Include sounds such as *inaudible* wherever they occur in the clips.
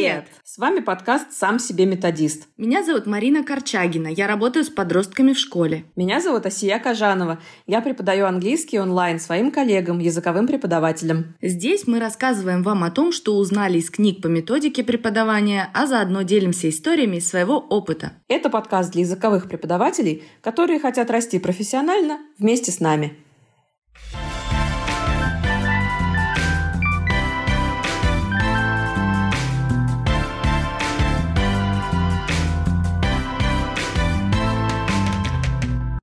Привет! С вами подкаст «Сам себе методист». Меня зовут Марина Корчагина. Я работаю с подростками в школе. Меня зовут Асия Кажанова. Я преподаю английский онлайн своим коллегам, языковым преподавателям. Здесь мы рассказываем вам о том, что узнали из книг по методике преподавания, а заодно делимся историями из своего опыта. Это подкаст для языковых преподавателей, которые хотят расти профессионально вместе с нами.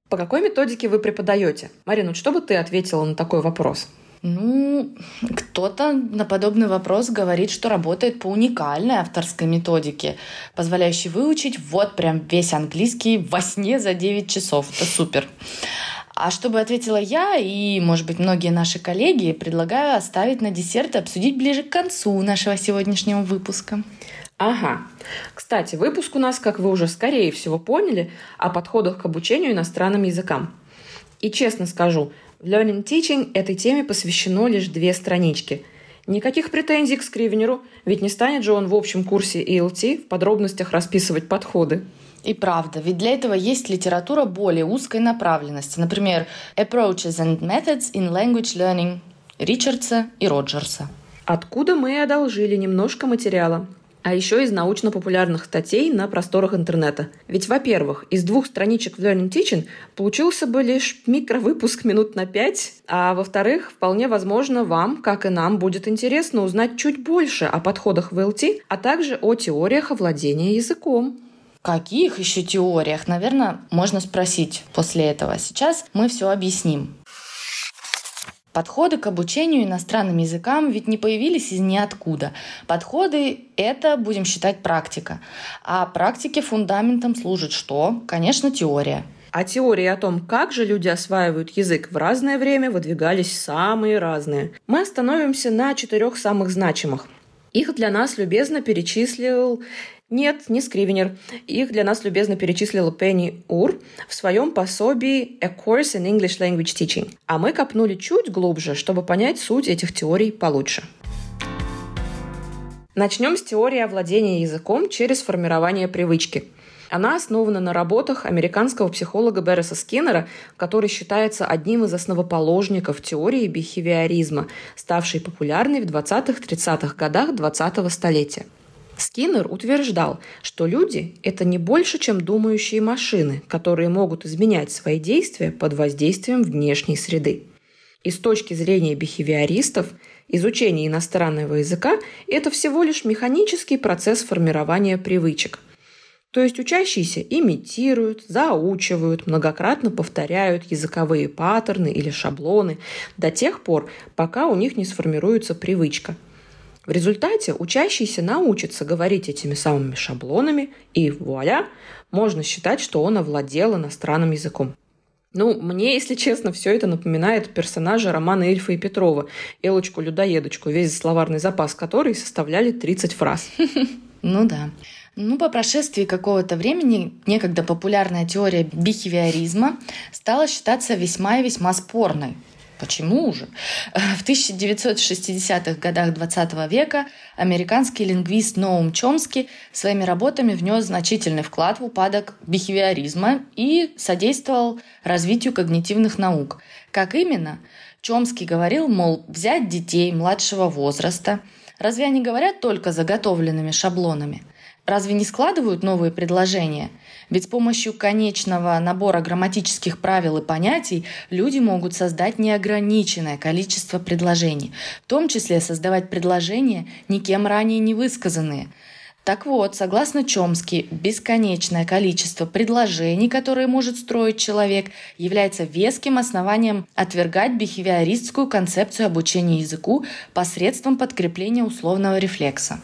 По какой методике вы преподаете? Марина, что бы ты ответила на такой вопрос? Ну, кто-то на подобный вопрос говорит, что работает по уникальной авторской методике, позволяющей выучить вот прям весь английский во сне за 9 часов. Это супер. А чтобы ответила я и, может быть, многие наши коллеги, предлагаю оставить на десерт и обсудить ближе к концу нашего сегодняшнего выпуска. Ага. Кстати, выпуск у нас, как вы уже скорее всего поняли, о подходах к обучению иностранным языкам. И честно скажу, в Learning Teaching этой теме посвящено лишь две странички. Никаких претензий к скривнеру, ведь не станет же он в общем курсе ELT в подробностях расписывать подходы. И правда, ведь для этого есть литература более узкой направленности, например, Approaches and Methods in Language Learning Ричардса и Роджерса. Откуда мы одолжили немножко материала а еще из научно-популярных статей на просторах интернета. Ведь, во-первых, из двух страничек в Learning Teaching получился бы лишь микровыпуск минут на пять, а во-вторых, вполне возможно, вам, как и нам, будет интересно узнать чуть больше о подходах в LT, а также о теориях овладения языком. Каких еще теориях? Наверное, можно спросить после этого. Сейчас мы все объясним. Подходы к обучению иностранным языкам ведь не появились из ниоткуда. Подходы — это, будем считать, практика. А практике фундаментом служит что? Конечно, теория. А теории о том, как же люди осваивают язык в разное время, выдвигались самые разные. Мы остановимся на четырех самых значимых. Их для нас любезно перечислил нет, не Скривенер. Их для нас любезно перечислила Пенни Ур в своем пособии «A Course in English Language Teaching». А мы копнули чуть глубже, чтобы понять суть этих теорий получше. Начнем с теории овладения языком через формирование привычки. Она основана на работах американского психолога Берреса Скиннера, который считается одним из основоположников теории бихевиоризма, ставшей популярной в 20-30-х годах 20-го столетия. Скиннер утверждал, что люди – это не больше, чем думающие машины, которые могут изменять свои действия под воздействием внешней среды. И с точки зрения бихевиористов, изучение иностранного языка – это всего лишь механический процесс формирования привычек. То есть учащиеся имитируют, заучивают, многократно повторяют языковые паттерны или шаблоны до тех пор, пока у них не сформируется привычка – в результате учащийся научится говорить этими самыми шаблонами, и вуаля, можно считать, что он овладел иностранным языком. Ну, мне, если честно, все это напоминает персонажа романа Эльфа и Петрова, Элочку-людоедочку, весь словарный запас которой составляли 30 фраз. *laughs* Ну да. Ну, по прошествии какого-то времени некогда популярная теория бихевиоризма стала считаться весьма и весьма спорной. Почему же? В 1960-х годах 20 века американский лингвист Ноум Чомски своими работами внес значительный вклад в упадок бихевиоризма и содействовал развитию когнитивных наук. Как именно? Чомский говорил, мол, взять детей младшего возраста. Разве они говорят только заготовленными шаблонами? Разве не складывают новые предложения? Ведь с помощью конечного набора грамматических правил и понятий люди могут создать неограниченное количество предложений, в том числе создавать предложения, никем ранее не высказанные. Так вот, согласно Чомски, бесконечное количество предложений, которые может строить человек, является веским основанием отвергать бихевиористскую концепцию обучения языку посредством подкрепления условного рефлекса.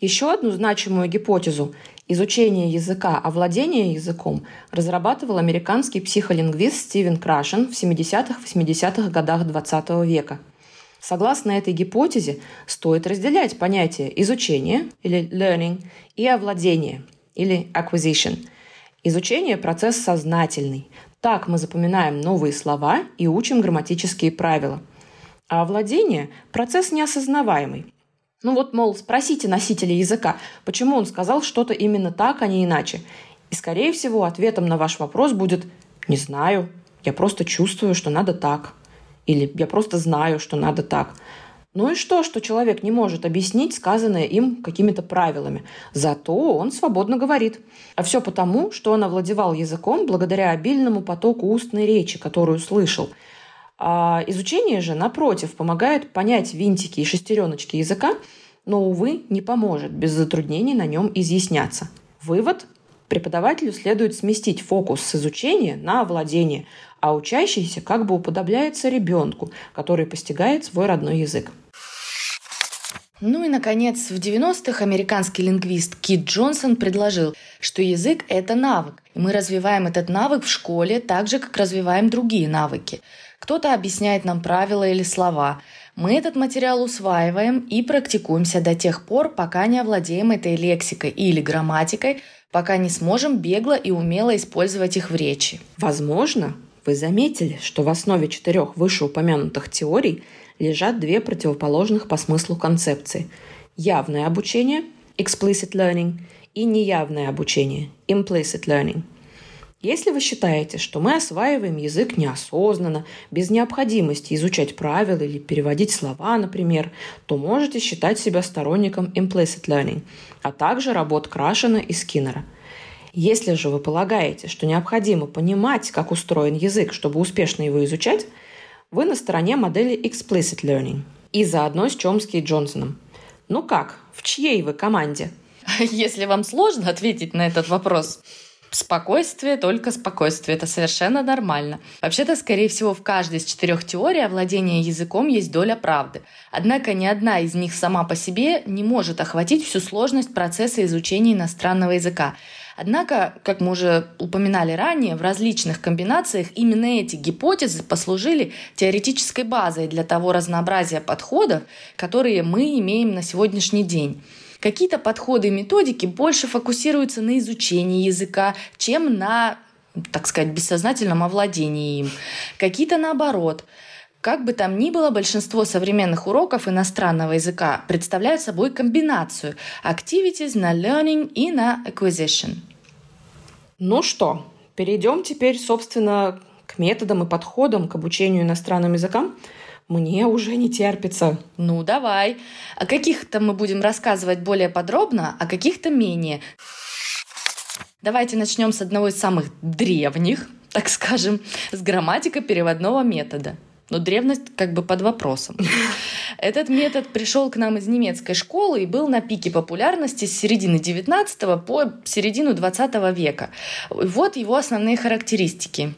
Еще одну значимую гипотезу изучение языка, овладение языком разрабатывал американский психолингвист Стивен Крашен в 70-80-х годах XX века. Согласно этой гипотезе, стоит разделять понятия изучение или learning и овладение или acquisition. Изучение – процесс сознательный. Так мы запоминаем новые слова и учим грамматические правила. А овладение – процесс неосознаваемый. Ну вот, мол, спросите носителя языка, почему он сказал что-то именно так, а не иначе. И, скорее всего, ответом на ваш вопрос будет «не знаю, я просто чувствую, что надо так». Или «я просто знаю, что надо так». Ну и что, что человек не может объяснить сказанное им какими-то правилами. Зато он свободно говорит. А все потому, что он овладевал языком благодаря обильному потоку устной речи, которую слышал. А изучение же, напротив, помогает понять винтики и шестереночки языка, но, увы, не поможет без затруднений на нем изъясняться. Вывод преподавателю следует сместить фокус с изучения на овладение, а учащийся как бы уподобляется ребенку, который постигает свой родной язык. Ну и, наконец, в 90-х американский лингвист Кит Джонсон предложил, что язык – это навык, и мы развиваем этот навык в школе так же, как развиваем другие навыки. Кто-то объясняет нам правила или слова. Мы этот материал усваиваем и практикуемся до тех пор, пока не овладеем этой лексикой или грамматикой, пока не сможем бегло и умело использовать их в речи. Возможно, вы заметили, что в основе четырех вышеупомянутых теорий лежат две противоположных по смыслу концепции. Явное обучение – explicit learning и неявное обучение – implicit learning – если вы считаете, что мы осваиваем язык неосознанно, без необходимости изучать правила или переводить слова, например, то можете считать себя сторонником implicit learning, а также работ Крашена и Скиннера. Если же вы полагаете, что необходимо понимать, как устроен язык, чтобы успешно его изучать, вы на стороне модели explicit learning и заодно с Чомски и Джонсоном. Ну как, в чьей вы команде? *laughs* Если вам сложно ответить на этот вопрос, Спокойствие, только спокойствие. Это совершенно нормально. Вообще-то, скорее всего, в каждой из четырех теорий овладения языком есть доля правды. Однако ни одна из них сама по себе не может охватить всю сложность процесса изучения иностранного языка. Однако, как мы уже упоминали ранее, в различных комбинациях именно эти гипотезы послужили теоретической базой для того разнообразия подходов, которые мы имеем на сегодняшний день. Какие-то подходы и методики больше фокусируются на изучении языка, чем на, так сказать, бессознательном овладении им. Какие-то наоборот. Как бы там ни было, большинство современных уроков иностранного языка представляют собой комбинацию activities на learning и на acquisition. Ну что, перейдем теперь, собственно, к методам и подходам к обучению иностранным языкам. Мне уже не терпится. Ну, давай. О каких-то мы будем рассказывать более подробно, а каких-то менее. Давайте начнем с одного из самых древних, так скажем, с грамматика переводного метода. Но древность как бы под вопросом. *laughs* Этот метод пришел к нам из немецкой школы и был на пике популярности с середины 19 по середину 20 века. Вот его основные характеристики.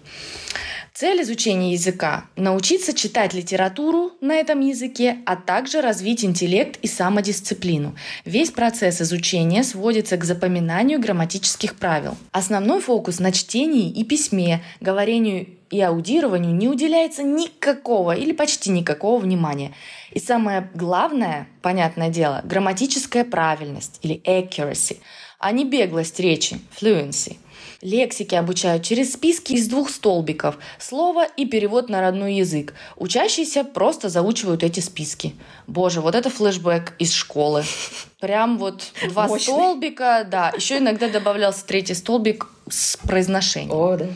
Цель изучения языка – научиться читать литературу на этом языке, а также развить интеллект и самодисциплину. Весь процесс изучения сводится к запоминанию грамматических правил. Основной фокус на чтении и письме, говорению и аудированию не уделяется никакого или почти никакого внимания. И самое главное, понятное дело, грамматическая правильность или accuracy, а не беглость речи, fluency – Лексики обучают через списки из двух столбиков – слово и перевод на родной язык. Учащиеся просто заучивают эти списки. Боже, вот это флешбэк из школы. Прям вот два Мощный. столбика, да. Еще иногда добавлялся третий столбик с произношением. О, да.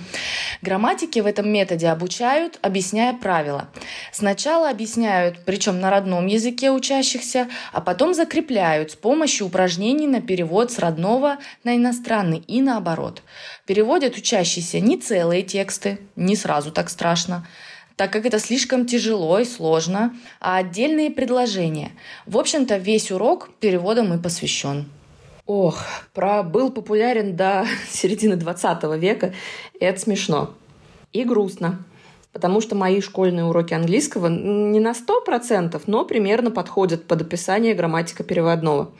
Грамматики в этом методе обучают, объясняя правила. Сначала объясняют, причем на родном языке учащихся, а потом закрепляют с помощью упражнений на перевод с родного на иностранный и наоборот. Переводят учащиеся не целые тексты, не сразу так страшно, так как это слишком тяжело и сложно, а отдельные предложения. В общем-то, весь урок переводом и посвящен. Ох, про был популярен до *laughs* середины 20 века. Это смешно. И грустно. Потому что мои школьные уроки английского не на 100%, но примерно подходят под описание грамматика переводного.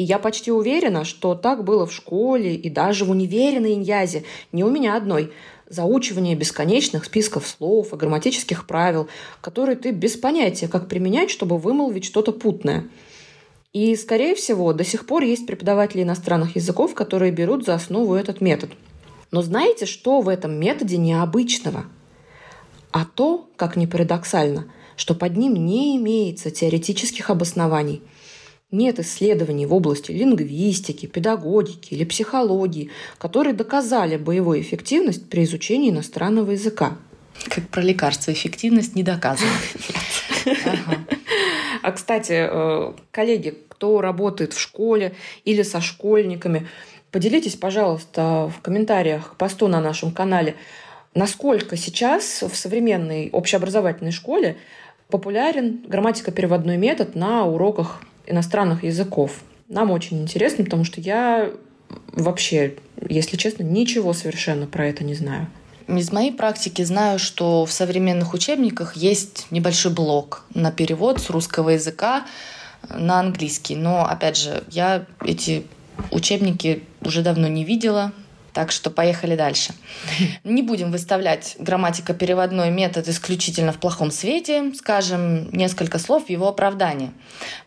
И я почти уверена, что так было в школе и даже в универе на Иньязе, не у меня одной – заучивание бесконечных списков слов и грамматических правил, которые ты без понятия, как применять, чтобы вымолвить что-то путное. И, скорее всего, до сих пор есть преподаватели иностранных языков, которые берут за основу этот метод. Но знаете, что в этом методе необычного? А то, как ни парадоксально, что под ним не имеется теоретических обоснований. Нет исследований в области лингвистики, педагогики или психологии, которые доказали боевую эффективность при изучении иностранного языка. Как про лекарства, эффективность не доказана. А, кстати, э, коллеги, кто работает в школе или со школьниками, поделитесь, пожалуйста, в комментариях к посту на нашем канале, насколько сейчас в современной общеобразовательной школе популярен грамматико-переводной метод на уроках иностранных языков. Нам очень интересно, потому что я вообще, если честно, ничего совершенно про это не знаю. Из моей практики знаю, что в современных учебниках есть небольшой блок на перевод с русского языка на английский. Но, опять же, я эти учебники уже давно не видела, так что поехали дальше. *laughs* Не будем выставлять грамматико-переводной метод исключительно в плохом свете. Скажем несколько слов в его оправдании.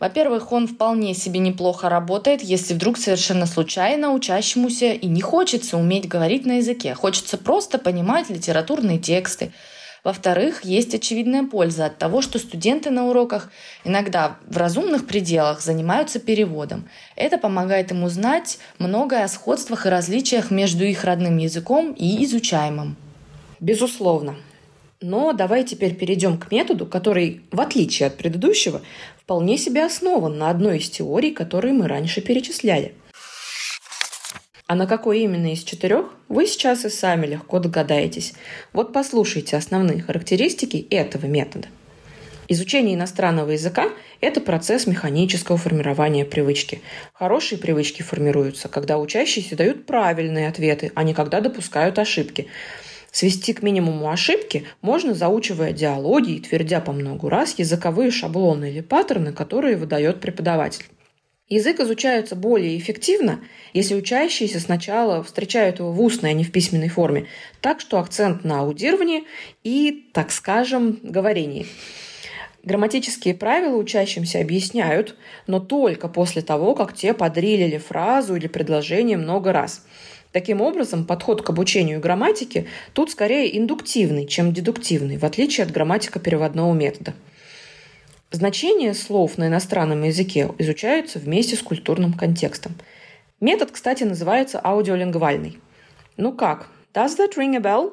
Во-первых, он вполне себе неплохо работает, если вдруг совершенно случайно учащемуся и не хочется уметь говорить на языке. Хочется просто понимать литературные тексты, во-вторых, есть очевидная польза от того, что студенты на уроках иногда в разумных пределах занимаются переводом. Это помогает им узнать многое о сходствах и различиях между их родным языком и изучаемым. Безусловно. Но давай теперь перейдем к методу, который, в отличие от предыдущего, вполне себе основан на одной из теорий, которые мы раньше перечисляли – а на какой именно из четырех, вы сейчас и сами легко догадаетесь. Вот послушайте основные характеристики этого метода. Изучение иностранного языка – это процесс механического формирования привычки. Хорошие привычки формируются, когда учащиеся дают правильные ответы, а не когда допускают ошибки. Свести к минимуму ошибки можно, заучивая диалоги и твердя по многу раз языковые шаблоны или паттерны, которые выдает преподаватель. Язык изучается более эффективно, если учащиеся сначала встречают его в устной, а не в письменной форме, так что акцент на аудировании и, так скажем, говорении. Грамматические правила учащимся объясняют, но только после того, как те подрилили фразу или предложение много раз. Таким образом, подход к обучению грамматики тут скорее индуктивный, чем дедуктивный, в отличие от грамматико-переводного метода. Значение слов на иностранном языке изучаются вместе с культурным контекстом. Метод, кстати, называется аудиолингвальный. Ну как? Does that ring a bell?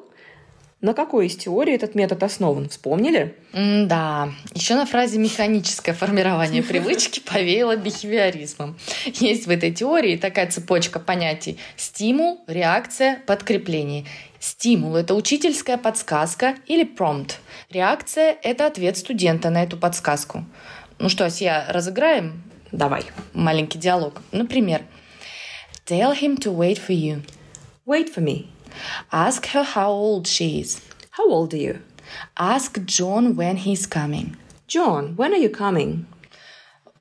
На какой из теорий этот метод основан? Вспомнили? Mm, да. Еще на фразе «механическое формирование *laughs* привычки» повеяло бихевиоризмом. Есть в этой теории такая цепочка понятий «стимул», «реакция», «подкрепление». Стимул – это учительская подсказка или промпт. Реакция – это ответ студента на эту подсказку. Ну что, Асия, разыграем? Давай. Маленький диалог. Например, Tell him to wait for you. Wait for me. Ask her how old she is. How old are you? Ask John when he's coming. John, when are you coming?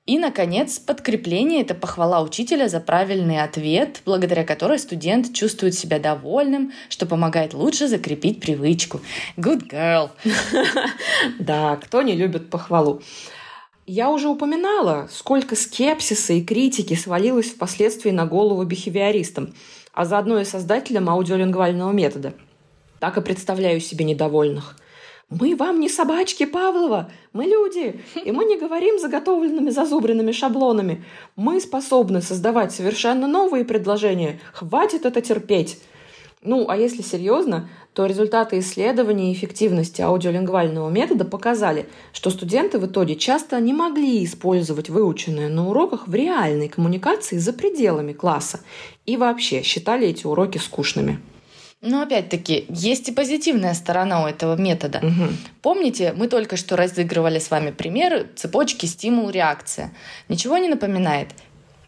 И, наконец, подкрепление – это похвала учителя за правильный ответ, благодаря которой студент чувствует себя довольным, что помогает лучше закрепить привычку. Good girl! *laughs* Да, кто не любит похвалу? Я уже упоминала, сколько скепсиса и критики свалилось впоследствии на голову бихевиористам, а заодно и создателям аудиолингвального метода. Так и представляю себе недовольных – мы вам не собачки Павлова, мы люди, и мы не говорим заготовленными зазубренными шаблонами. Мы способны создавать совершенно новые предложения. Хватит это терпеть. Ну, а если серьезно, то результаты исследований эффективности аудиолингвального метода показали, что студенты в итоге часто не могли использовать выученное на уроках в реальной коммуникации за пределами класса и вообще считали эти уроки скучными. Но опять-таки, есть и позитивная сторона у этого метода. Угу. Помните, мы только что разыгрывали с вами пример цепочки стимул-реакция. Ничего не напоминает?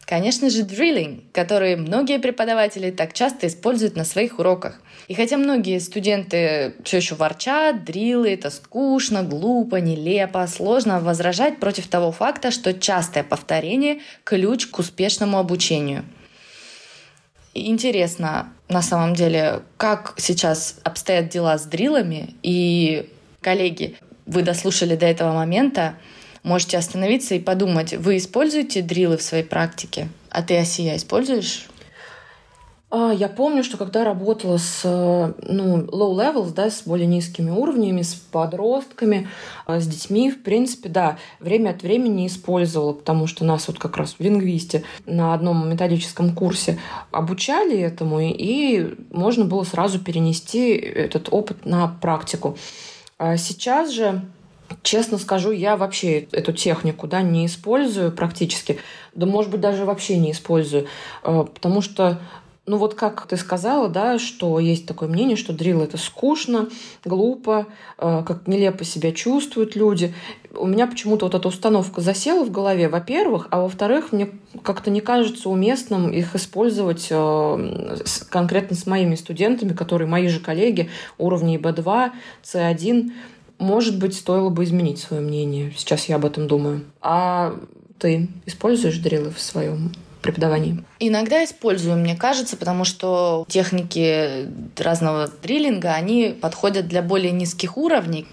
Конечно же, дриллинг, который многие преподаватели так часто используют на своих уроках. И хотя многие студенты все еще ворчат, дриллы — это скучно, глупо, нелепо, сложно возражать против того факта, что частое повторение — ключ к успешному обучению — Интересно, на самом деле, как сейчас обстоят дела с дрилами. И, коллеги, вы дослушали до этого момента, можете остановиться и подумать, вы используете дрилы в своей практике? А ты, Осия, используешь? А, я помню, что когда работала с ну, low levels, да, с более низкими уровнями, с подростками, а, с детьми, в принципе, да, время от времени использовала, потому что нас вот как раз в лингвисте на одном методическом курсе обучали этому, и можно было сразу перенести этот опыт на практику. А сейчас же Честно скажу, я вообще эту технику да, не использую практически. Да, может быть, даже вообще не использую. Потому что ну вот как ты сказала, да, что есть такое мнение, что дрил это скучно, глупо, э, как нелепо себя чувствуют люди. У меня почему-то вот эта установка засела в голове, во-первых, а во-вторых, мне как-то не кажется уместным их использовать э, конкретно с моими студентами, которые мои же коллеги уровней B2, C1. Может быть, стоило бы изменить свое мнение. Сейчас я об этом думаю. А ты используешь дрилы в своем преподавании? Иногда использую, мне кажется, потому что техники разного дриллинга, они подходят для более низких уровней.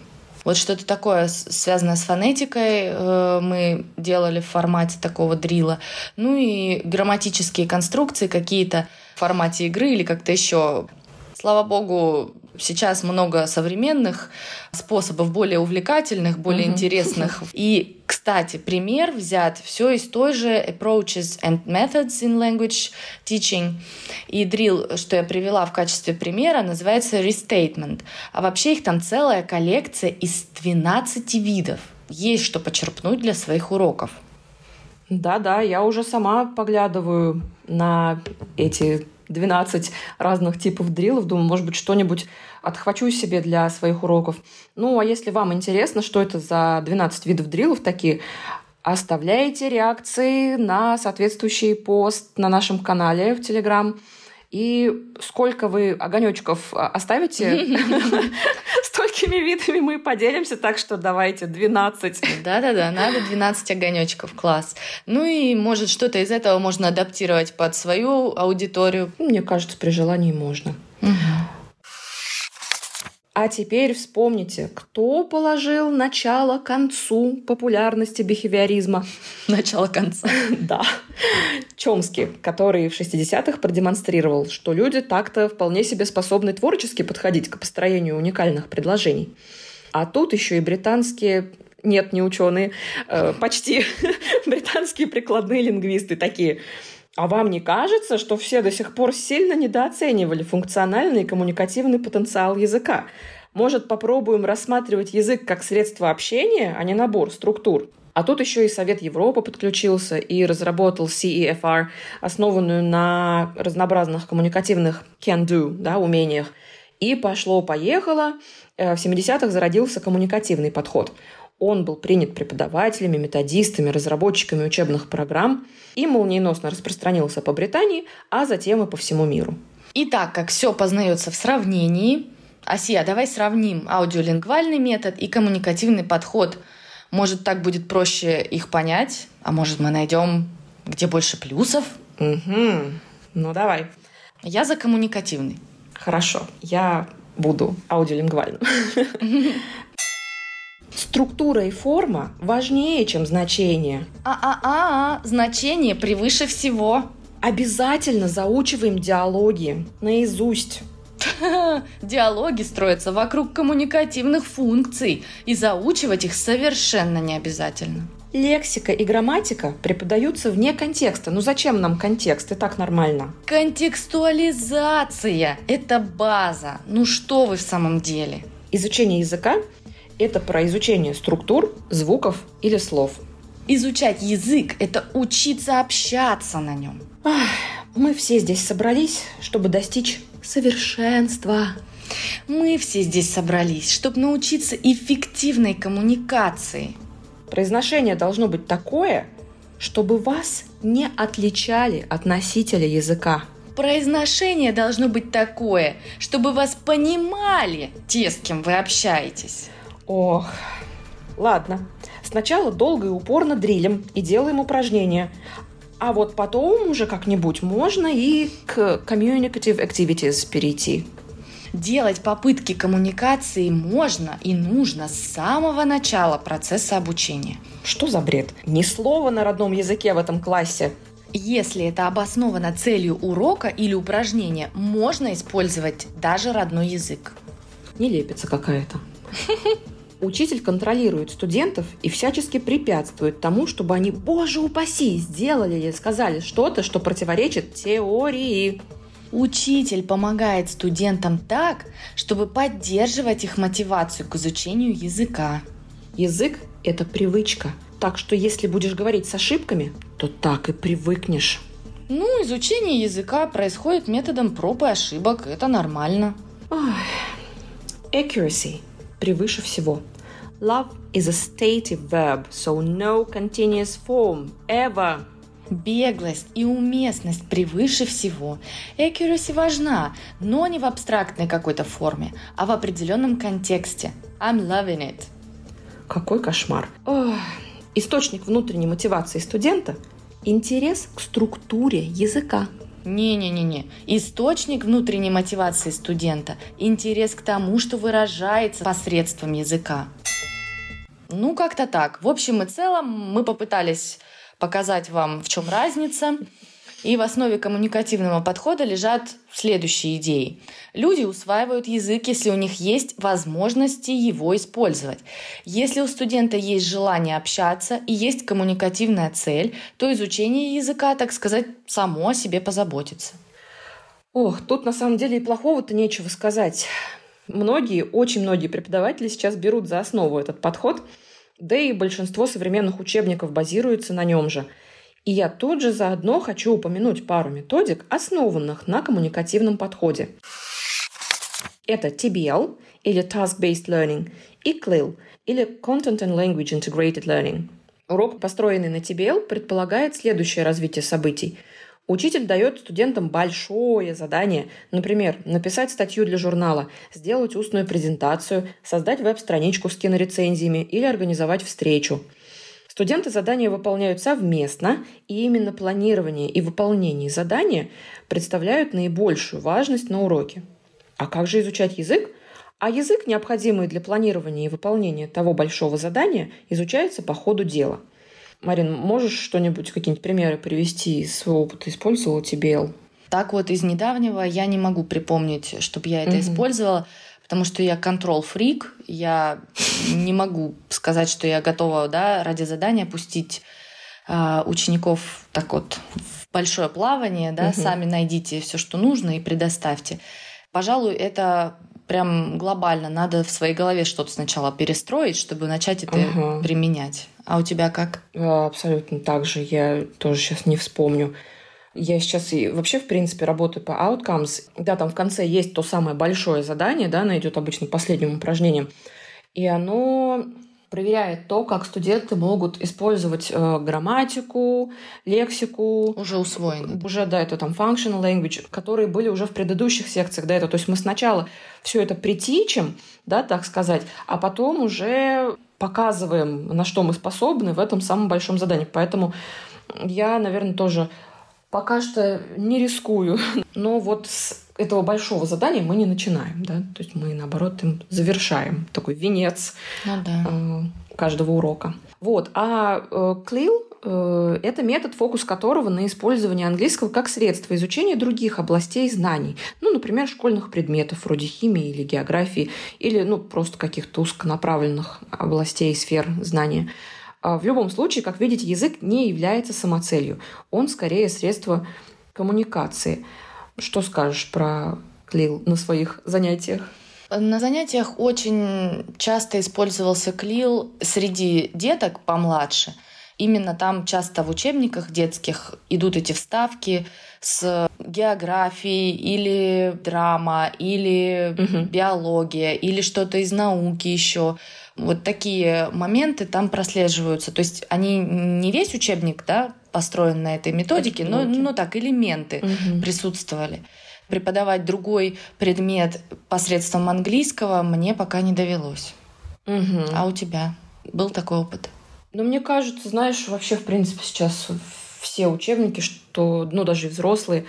Вот что-то такое связанное с фонетикой э, мы делали в формате такого дрила. Ну и грамматические конструкции какие-то в формате игры или как-то еще. Слава богу, Сейчас много современных способов, более увлекательных, более mm-hmm. интересных. *laughs* И, кстати, пример взят все из той же Approaches and Methods in Language Teaching. И drill, что я привела в качестве примера, называется Restatement. А вообще их там целая коллекция из 12 видов. Есть что почерпнуть для своих уроков. Да-да, я уже сама поглядываю на эти 12 разных типов дрилов. Думаю, может быть, что-нибудь отхвачу себе для своих уроков. Ну, а если вам интересно, что это за 12 видов дрилов такие, оставляйте реакции на соответствующий пост на нашем канале в Телеграм. И сколько вы огонечков а, оставите, *laughs* столькими видами мы поделимся, так что давайте 12. Да-да-да, надо 12 огонечков, класс. Ну и, может, что-то из этого можно адаптировать под свою аудиторию. Мне кажется, при желании можно. А теперь вспомните, кто положил начало концу популярности бихевиоризма? *laughs* Начало конца. *laughs* Да. Чомски, который в 60-х продемонстрировал, что люди так-то вполне себе способны творчески подходить к построению уникальных предложений. А тут еще и британские нет, не ученые, э, почти *laughs* британские прикладные лингвисты такие. А вам не кажется, что все до сих пор сильно недооценивали функциональный и коммуникативный потенциал языка? Может, попробуем рассматривать язык как средство общения, а не набор структур? А тут еще и Совет Европы подключился и разработал CEFR, основанную на разнообразных коммуникативных can-do да, умениях. И пошло-поехало. Э, в 70-х зародился коммуникативный подход. Он был принят преподавателями, методистами, разработчиками учебных программ и молниеносно распространился по Британии, а затем и по всему миру. И так как все познается в сравнении, Асия, давай сравним аудиолингвальный метод и коммуникативный подход. Может, так будет проще их понять, а может, мы найдем, где больше плюсов? Угу. Ну, давай. Я за коммуникативный. Хорошо, я буду аудиолингвальным. *laughs* Структура и форма важнее, чем значение. А-а-а, значение превыше всего. Обязательно заучиваем диалоги наизусть. *laughs* Диалоги строятся вокруг коммуникативных функций, и заучивать их совершенно не обязательно. Лексика и грамматика преподаются вне контекста. Ну зачем нам контекст? И так нормально. Контекстуализация – это база. Ну что вы в самом деле? Изучение языка это про изучение структур, звуков или слов. Изучать язык – это учиться общаться на нем. Ах, мы все здесь собрались, чтобы достичь совершенства. Мы все здесь собрались, чтобы научиться эффективной коммуникации. Произношение должно быть такое, чтобы вас не отличали от носителя языка. Произношение должно быть такое, чтобы вас понимали те, с кем вы общаетесь. Ох, ладно. Сначала долго и упорно дрилим и делаем упражнения. А вот потом уже как-нибудь можно и к communicative activities перейти. Делать попытки коммуникации можно и нужно с самого начала процесса обучения. Что за бред? Ни слова на родном языке в этом классе. Если это обосновано целью урока или упражнения, можно использовать даже родной язык. Не лепится какая-то. *laughs* Учитель контролирует студентов и всячески препятствует тому, чтобы они, боже упаси, сделали или сказали что-то, что противоречит теории. Учитель помогает студентам так, чтобы поддерживать их мотивацию к изучению языка. Язык – это привычка. Так что если будешь говорить с ошибками, то так и привыкнешь. Ну, изучение языка происходит методом проб и ошибок. Это нормально. Ой. Accuracy превыше всего. Love is a stative verb, so no continuous form ever. Беглость и уместность превыше всего. Accuracy важна, но не в абстрактной какой-то форме, а в определенном контексте. I'm loving it. Какой кошмар. Ох. Источник внутренней мотивации студента – интерес к структуре языка. Не-не-не-не. Источник внутренней мотивации студента – интерес к тому, что выражается посредством языка. Ну, как-то так. В общем и целом мы попытались показать вам, в чем разница. И в основе коммуникативного подхода лежат следующие идеи. Люди усваивают язык, если у них есть возможности его использовать. Если у студента есть желание общаться и есть коммуникативная цель, то изучение языка, так сказать, само о себе позаботится. Ох, тут на самом деле и плохого-то нечего сказать. Многие, очень многие преподаватели сейчас берут за основу этот подход, да и большинство современных учебников базируется на нем же – и я тут же заодно хочу упомянуть пару методик, основанных на коммуникативном подходе. Это TBL или Task-Based Learning и CLIL или Content and Language Integrated Learning. Урок, построенный на TBL, предполагает следующее развитие событий. Учитель дает студентам большое задание, например, написать статью для журнала, сделать устную презентацию, создать веб-страничку с кинорецензиями или организовать встречу – Студенты задания выполняют совместно, и именно планирование и выполнение задания представляют наибольшую важность на уроке. А как же изучать язык? А язык, необходимый для планирования и выполнения того большого задания, изучается по ходу дела. Марин, можешь что-нибудь, какие-нибудь примеры привести из своего опыта? Использовала TBL? Так вот, из недавнего я не могу припомнить, чтобы я это угу. использовала потому что я контрол-фрик, я не могу сказать, что я готова да, ради задания пустить э, учеников так вот в большое плавание, да, угу. сами найдите все, что нужно и предоставьте. Пожалуй, это прям глобально. Надо в своей голове что-то сначала перестроить, чтобы начать это угу. применять. А у тебя как? Абсолютно так же. Я тоже сейчас не вспомню. Я сейчас и вообще, в принципе, работаю по outcomes. Да, там в конце есть то самое большое задание, да, оно идет обычно последним упражнением. И оно проверяет то, как студенты могут использовать э, грамматику, лексику. Уже усвоены. Уже, да, это там functional language, которые были уже в предыдущих секциях до этого. То есть мы сначала все это притичим, да, так сказать, а потом уже показываем, на что мы способны в этом самом большом задании. Поэтому я, наверное, тоже Пока что не рискую. *laughs* Но вот с этого большого задания мы не начинаем, да, то есть мы наоборот им завершаем такой венец ну, да. э, каждого урока. Вот, а э, CLIL э, это метод, фокус которого на использование английского как средство изучения других областей знаний. Ну, например, школьных предметов вроде химии или географии, или ну, просто каких-то узконаправленных областей, сфер знания. А в любом случае, как видите, язык не является самоцелью. Он скорее средство коммуникации. Что скажешь про Клил на своих занятиях? На занятиях очень часто использовался клил среди деток помладше. Именно там часто в учебниках детских идут эти вставки с географией или драма, или угу. биология, или что-то из науки еще. Вот такие моменты там прослеживаются. То есть они не весь учебник, да, построен на этой методике, но, но так элементы угу. присутствовали. Преподавать другой предмет посредством английского мне пока не довелось. Угу. А у тебя был такой опыт? Ну, мне кажется, знаешь, вообще, в принципе, сейчас все учебники, что, ну, даже взрослые,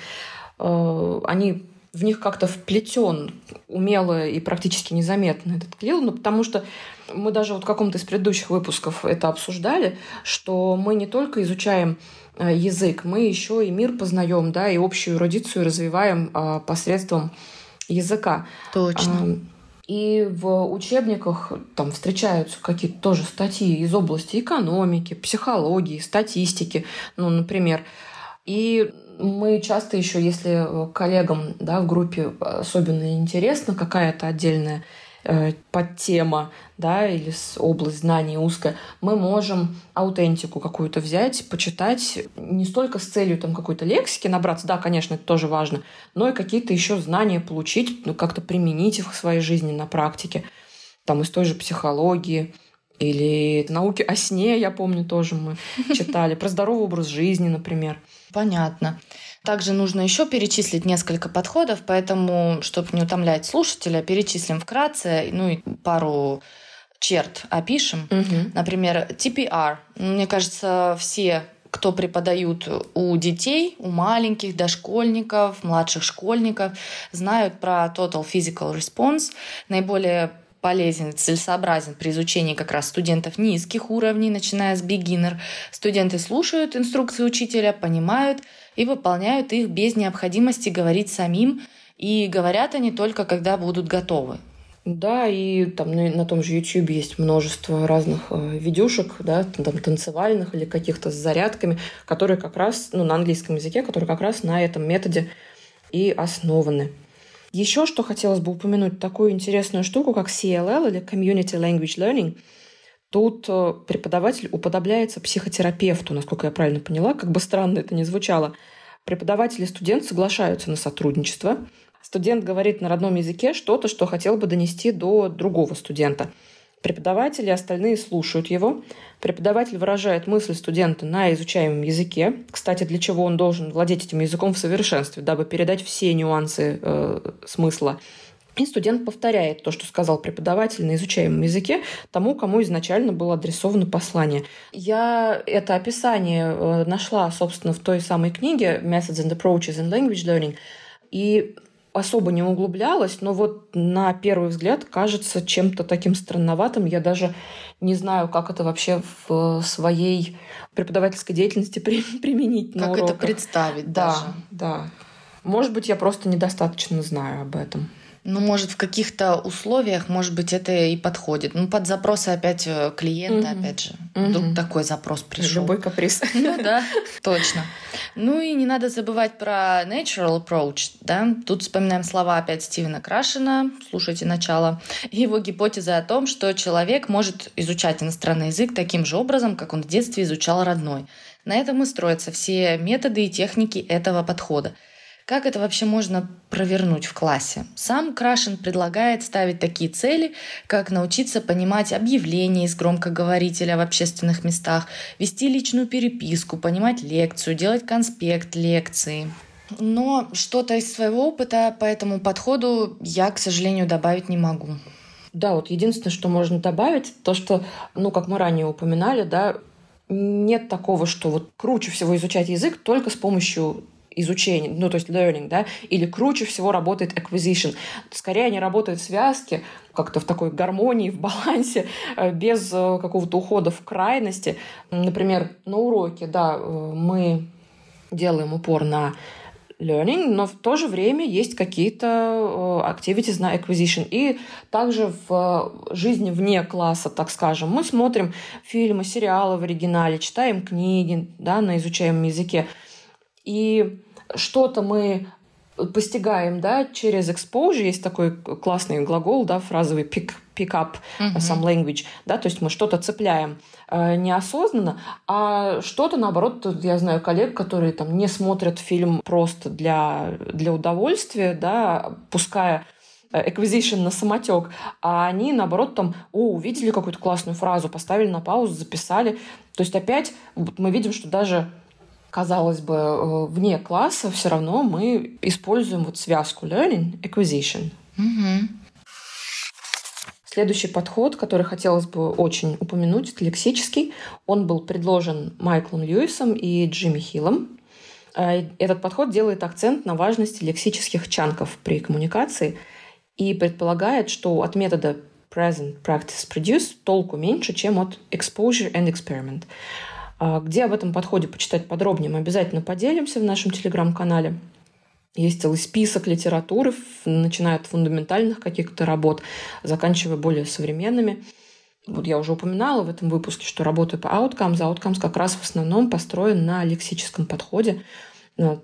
э, они в них как-то вплетен умело и практически незаметно этот клил, ну, потому что мы даже вот в каком-то из предыдущих выпусков это обсуждали, что мы не только изучаем э, язык, мы еще и мир познаем, да, и общую эрудицию развиваем а, посредством языка. Точно. И в учебниках там встречаются какие-то тоже статьи из области экономики, психологии, статистики, ну, например. И мы часто еще, если коллегам да, в группе особенно интересно какая-то отдельная э, подтема, да, или область знаний узкая, мы можем аутентику какую-то взять, почитать не столько с целью там какой-то лексики набраться, да, конечно, это тоже важно, но и какие-то еще знания получить, ну, как-то применить их в своей жизни на практике, там из той же психологии, или науки о сне, я помню, тоже мы *laughs* читали, про здоровый образ жизни, например. Понятно. Также нужно еще перечислить несколько подходов, поэтому, чтобы не утомлять слушателя, перечислим вкратце, ну и пару черт опишем. Угу. Например, TPR. Мне кажется, все кто преподают у детей, у маленьких, дошкольников, младших школьников, знают про Total Physical Response. Наиболее полезен, целесообразен при изучении как раз студентов низких уровней, начиная с beginner. Студенты слушают инструкции учителя, понимают и выполняют их без необходимости говорить самим, и говорят они только, когда будут готовы. Да, и там на, на том же YouTube есть множество разных э, видюшек, да, там танцевальных или каких-то с зарядками, которые как раз, ну, на английском языке, которые как раз на этом методе и основаны. Еще что хотелось бы упомянуть, такую интересную штуку, как CLL или Community Language Learning. Тут э, преподаватель уподобляется психотерапевту, насколько я правильно поняла, как бы странно это ни звучало. Преподаватель и студент соглашаются на сотрудничество – Студент говорит на родном языке что-то, что хотел бы донести до другого студента. Преподаватели остальные слушают его. Преподаватель выражает мысль студента на изучаемом языке. Кстати, для чего он должен владеть этим языком в совершенстве, дабы передать все нюансы э, смысла. И студент повторяет то, что сказал преподаватель на изучаемом языке, тому, кому изначально было адресовано послание. Я это описание э, нашла, собственно, в той самой книге «Methods and Approaches in Language Learning», и особо не углублялась, но вот на первый взгляд кажется чем-то таким странноватым. Я даже не знаю, как это вообще в своей преподавательской деятельности *laughs* при, применить как на уроках. это представить да, даже. Да, Может быть, я просто недостаточно знаю об этом. Ну, может, в каких-то условиях, может быть, это и подходит. Ну, под запросы опять э, клиента, угу. опять же. Угу. Вдруг такой запрос пришел. Любой каприз. *laughs* Ну да, точно. Ну и не надо забывать про natural approach, да. Тут вспоминаем слова опять Стивена Крашена, слушайте начало, его гипотеза о том, что человек может изучать иностранный язык таким же образом, как он в детстве изучал родной. На этом и строятся все методы и техники этого подхода. Как это вообще можно провернуть в классе? Сам Крашен предлагает ставить такие цели, как научиться понимать объявления из громкоговорителя в общественных местах, вести личную переписку, понимать лекцию, делать конспект лекции. Но что-то из своего опыта по этому подходу я, к сожалению, добавить не могу. Да, вот единственное, что можно добавить, то, что, ну, как мы ранее упоминали, да, нет такого, что вот круче всего изучать язык только с помощью изучение, ну, то есть learning, да, или круче всего работает acquisition. Скорее они работают в связке, как-то в такой гармонии, в балансе, э, без э, какого-то ухода в крайности. Например, на уроке, да, э, мы делаем упор на learning, но в то же время есть какие-то activities на acquisition. И также в жизни вне класса, так скажем, мы смотрим фильмы, сериалы в оригинале, читаем книги да, на изучаемом языке. И что-то мы постигаем, да, через exposure, есть такой классный глагол, да, фразовый pick, pick up uh-huh. some language, да, то есть мы что-то цепляем э, неосознанно, а что-то, наоборот, я знаю коллег, которые там не смотрят фильм просто для, для удовольствия, да, пуская э, acquisition на самотек, а они, наоборот, там, о, увидели какую-то классную фразу, поставили на паузу, записали. То есть опять мы видим, что даже казалось бы, э, вне класса, все равно мы используем вот связку learning, acquisition. Угу. Следующий подход, который хотелось бы очень упомянуть, это лексический. Он был предложен Майклом Льюисом и Джимми Хиллом. А, этот подход делает акцент на важности лексических чанков при коммуникации и предполагает, что от метода present practice produce толку меньше, чем от exposure and experiment. А, где об этом подходе почитать подробнее, мы обязательно поделимся в нашем телеграм-канале. Есть целый список литературы, начиная от фундаментальных каких-то работ, заканчивая более современными. Вот я уже упоминала в этом выпуске, что работаю по Outcomes. Outcomes как раз в основном построен на лексическом подходе.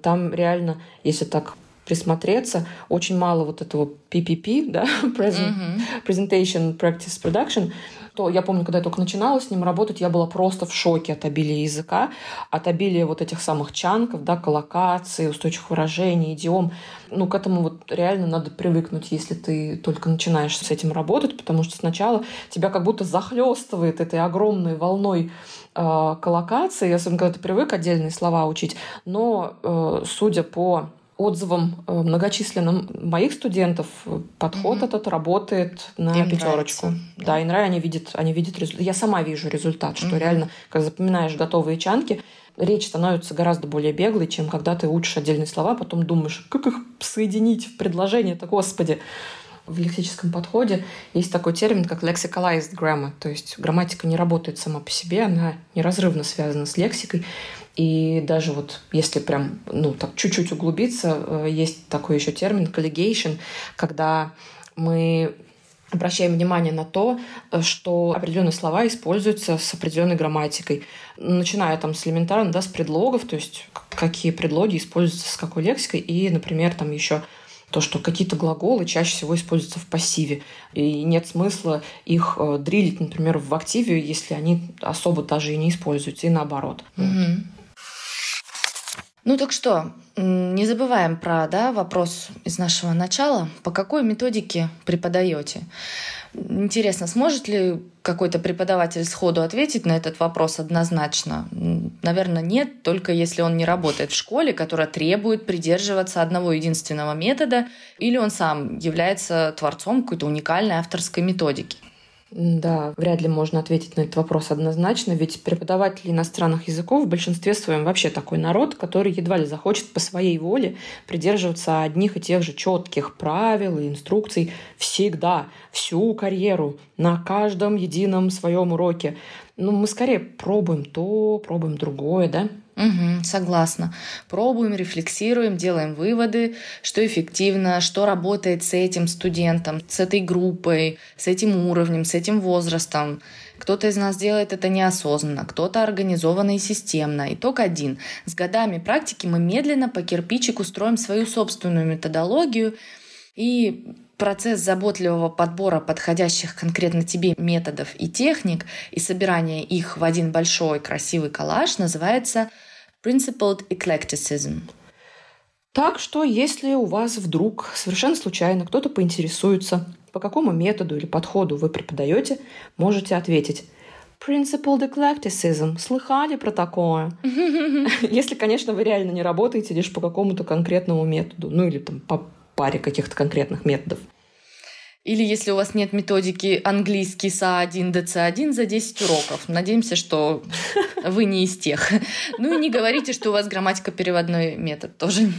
Там реально, если так присмотреться, очень мало вот этого PPP, да, *laughs* Present, mm-hmm. Presentation, Practice, Production, то я помню, когда я только начинала с ним работать, я была просто в шоке от обилия языка, от обилия вот этих самых чанков, да, коллокаций, устойчивых выражений, идиом. Ну, к этому вот реально надо привыкнуть, если ты только начинаешь с этим работать, потому что сначала тебя как будто захлестывает этой огромной волной э, коллокации, особенно когда ты привык отдельные слова учить. Но, э, судя по отзывам э, многочисленным моих студентов подход mm-hmm. этот работает на Им пятерочку. Нравится. Да, и нравится, они видят, они видят результат. Я сама вижу результат, что mm-hmm. реально, когда запоминаешь готовые чанки, речь становится гораздо более беглой, чем когда ты учишь отдельные слова, потом думаешь, как их соединить в предложение-то, господи. В лексическом подходе есть такой термин, как lexicalized grammar, то есть грамматика не работает сама по себе, она неразрывно связана с лексикой. И даже вот если прям, ну, так чуть-чуть углубиться, э, есть такой еще термин colligation, когда мы обращаем внимание на то, э, что определенные слова используются с определенной грамматикой. Начиная там с элементарно, да, с предлогов, то есть какие предлоги используются с какой лексикой, и, например, там еще то, что какие-то глаголы чаще всего используются в пассиве. И нет смысла их э, дрилить, например, в активе, если они особо даже и не используются, и наоборот. Mm-hmm. Ну так что, не забываем про да, вопрос из нашего начала. По какой методике преподаете? Интересно, сможет ли какой-то преподаватель сходу ответить на этот вопрос однозначно? Наверное, нет, только если он не работает в школе, которая требует придерживаться одного единственного метода, или он сам является творцом какой-то уникальной авторской методики. Да, вряд ли можно ответить на этот вопрос однозначно, ведь преподаватели иностранных языков в большинстве своем вообще такой народ, который едва ли захочет по своей воле придерживаться одних и тех же четких правил и инструкций всегда, всю карьеру, на каждом едином своем уроке. Ну, мы скорее пробуем то, пробуем другое, да? Угу, согласна. Пробуем, рефлексируем, делаем выводы, что эффективно, что работает с этим студентом, с этой группой, с этим уровнем, с этим возрастом. Кто-то из нас делает это неосознанно, кто-то организованно и системно. Итог один. С годами практики мы медленно по кирпичику строим свою собственную методологию и процесс заботливого подбора подходящих конкретно тебе методов и техник и собирания их в один большой красивый коллаж называется Principled Eclecticism. Так что, если у вас вдруг совершенно случайно кто-то поинтересуется, по какому методу или подходу вы преподаете, можете ответить Principled Eclecticism. Слыхали про такое? *laughs* Если, конечно, вы реально не работаете лишь по какому-то конкретному методу, ну или там по паре каких-то конкретных методов. Или если у вас нет методики английский СА1, ДЦ1 за 10 уроков. Надеемся, что *laughs* вы не из тех. Ну и не говорите, что у вас грамматика переводной метод тоже.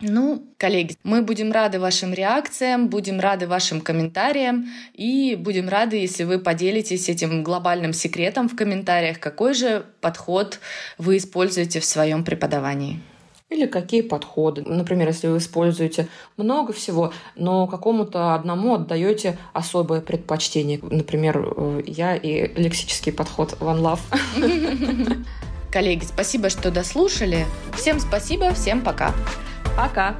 Ну, коллеги, мы будем рады вашим реакциям, будем рады вашим комментариям и будем рады, если вы поделитесь этим глобальным секретом в комментариях, какой же подход вы используете в своем преподавании. Или какие подходы. Например, если вы используете много всего, но какому-то одному отдаете особое предпочтение. Например, э, я и лексический подход One Love. Коллеги, спасибо, что дослушали. Всем спасибо, всем пока. Пока.